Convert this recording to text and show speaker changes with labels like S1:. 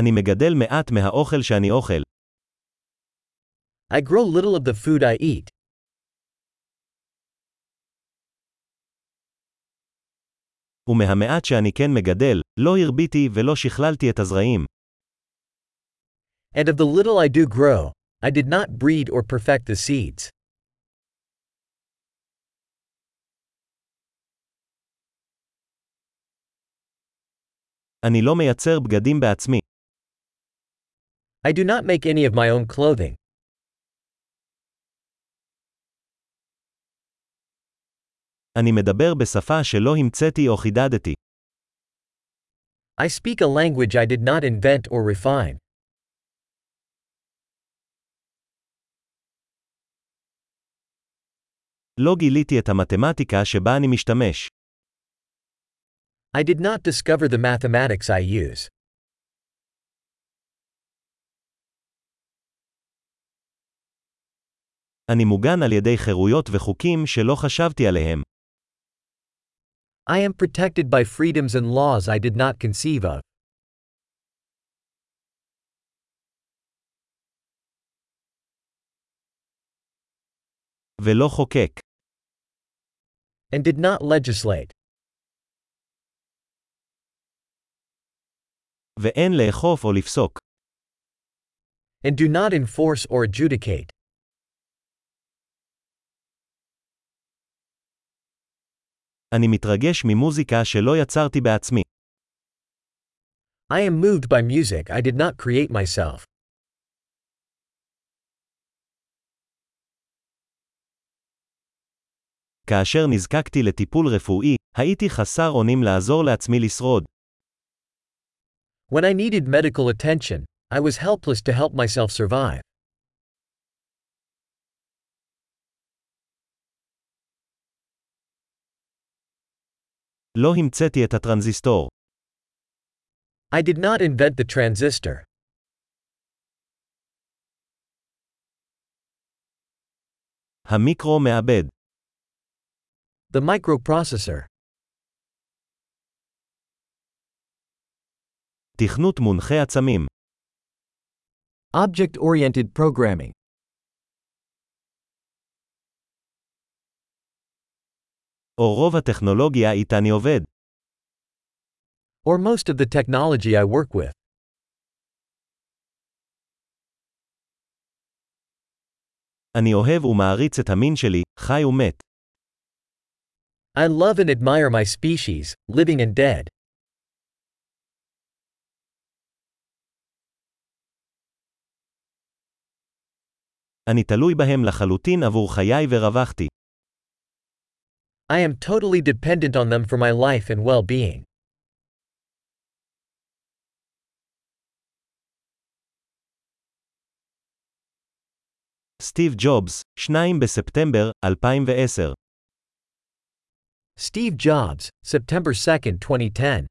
S1: אני מגדל מעט מהאוכל שאני אוכל.
S2: I grow little of the food I eat.
S1: ומהמעט שאני כן מגדל, לא הרביתי ולא שכללתי את הזרעים.
S2: And of the little I do grow, I did not breed or perfect the seeds.
S1: אני לא מייצר בגדים בעצמי.
S2: I do not make any of my own clothing.
S1: אני מדבר בשפה שלא המצאתי או חידדתי.
S2: I speak a language I did not invent or refine.
S1: לא גיליתי את המתמטיקה שבה אני משתמש.
S2: I did not discover the mathematics I use.
S1: אני מוגן על ידי חירויות וחוקים שלא חשבתי עליהם.
S2: I am protected by freedoms and laws I did not conceive of.
S1: ולא חוקק.
S2: and did not legislate.
S1: ואין לאכוף או לפסוק.
S2: and do not enforce or adjudicate.
S1: אני מתרגש ממוזיקה שלא יצרתי בעצמי.
S2: I am moved by music I did not create myself.
S1: כאשר נזקקתי לטיפול רפואי, הייתי חסר אונים לעזור לעצמי לשרוד.
S2: When I needed medical attention, I was helpless to help myself survive.
S1: לא המצאתי את הטרנזיסטור.
S2: I did not invent the transistor.
S1: המיקרו מעבד.
S2: The microprocessor.
S1: תכנות מונחה עצמים.
S2: Object-oriented programming.
S1: או רוב הטכנולוגיה איתה אני עובד.
S2: Or most of the technology I work with.
S1: אני אוהב ומעריץ את המין שלי, חי ומת.
S2: I love and admire my species, living and dead.
S1: אני תלוי בהם לחלוטין עבור חיי ורווחתי.
S2: I am totally dependent on them for my life and well-being.
S1: סטיב ג'ובס, 2 בספטמבר 2010
S2: Steve Jobs, September 2, 2010.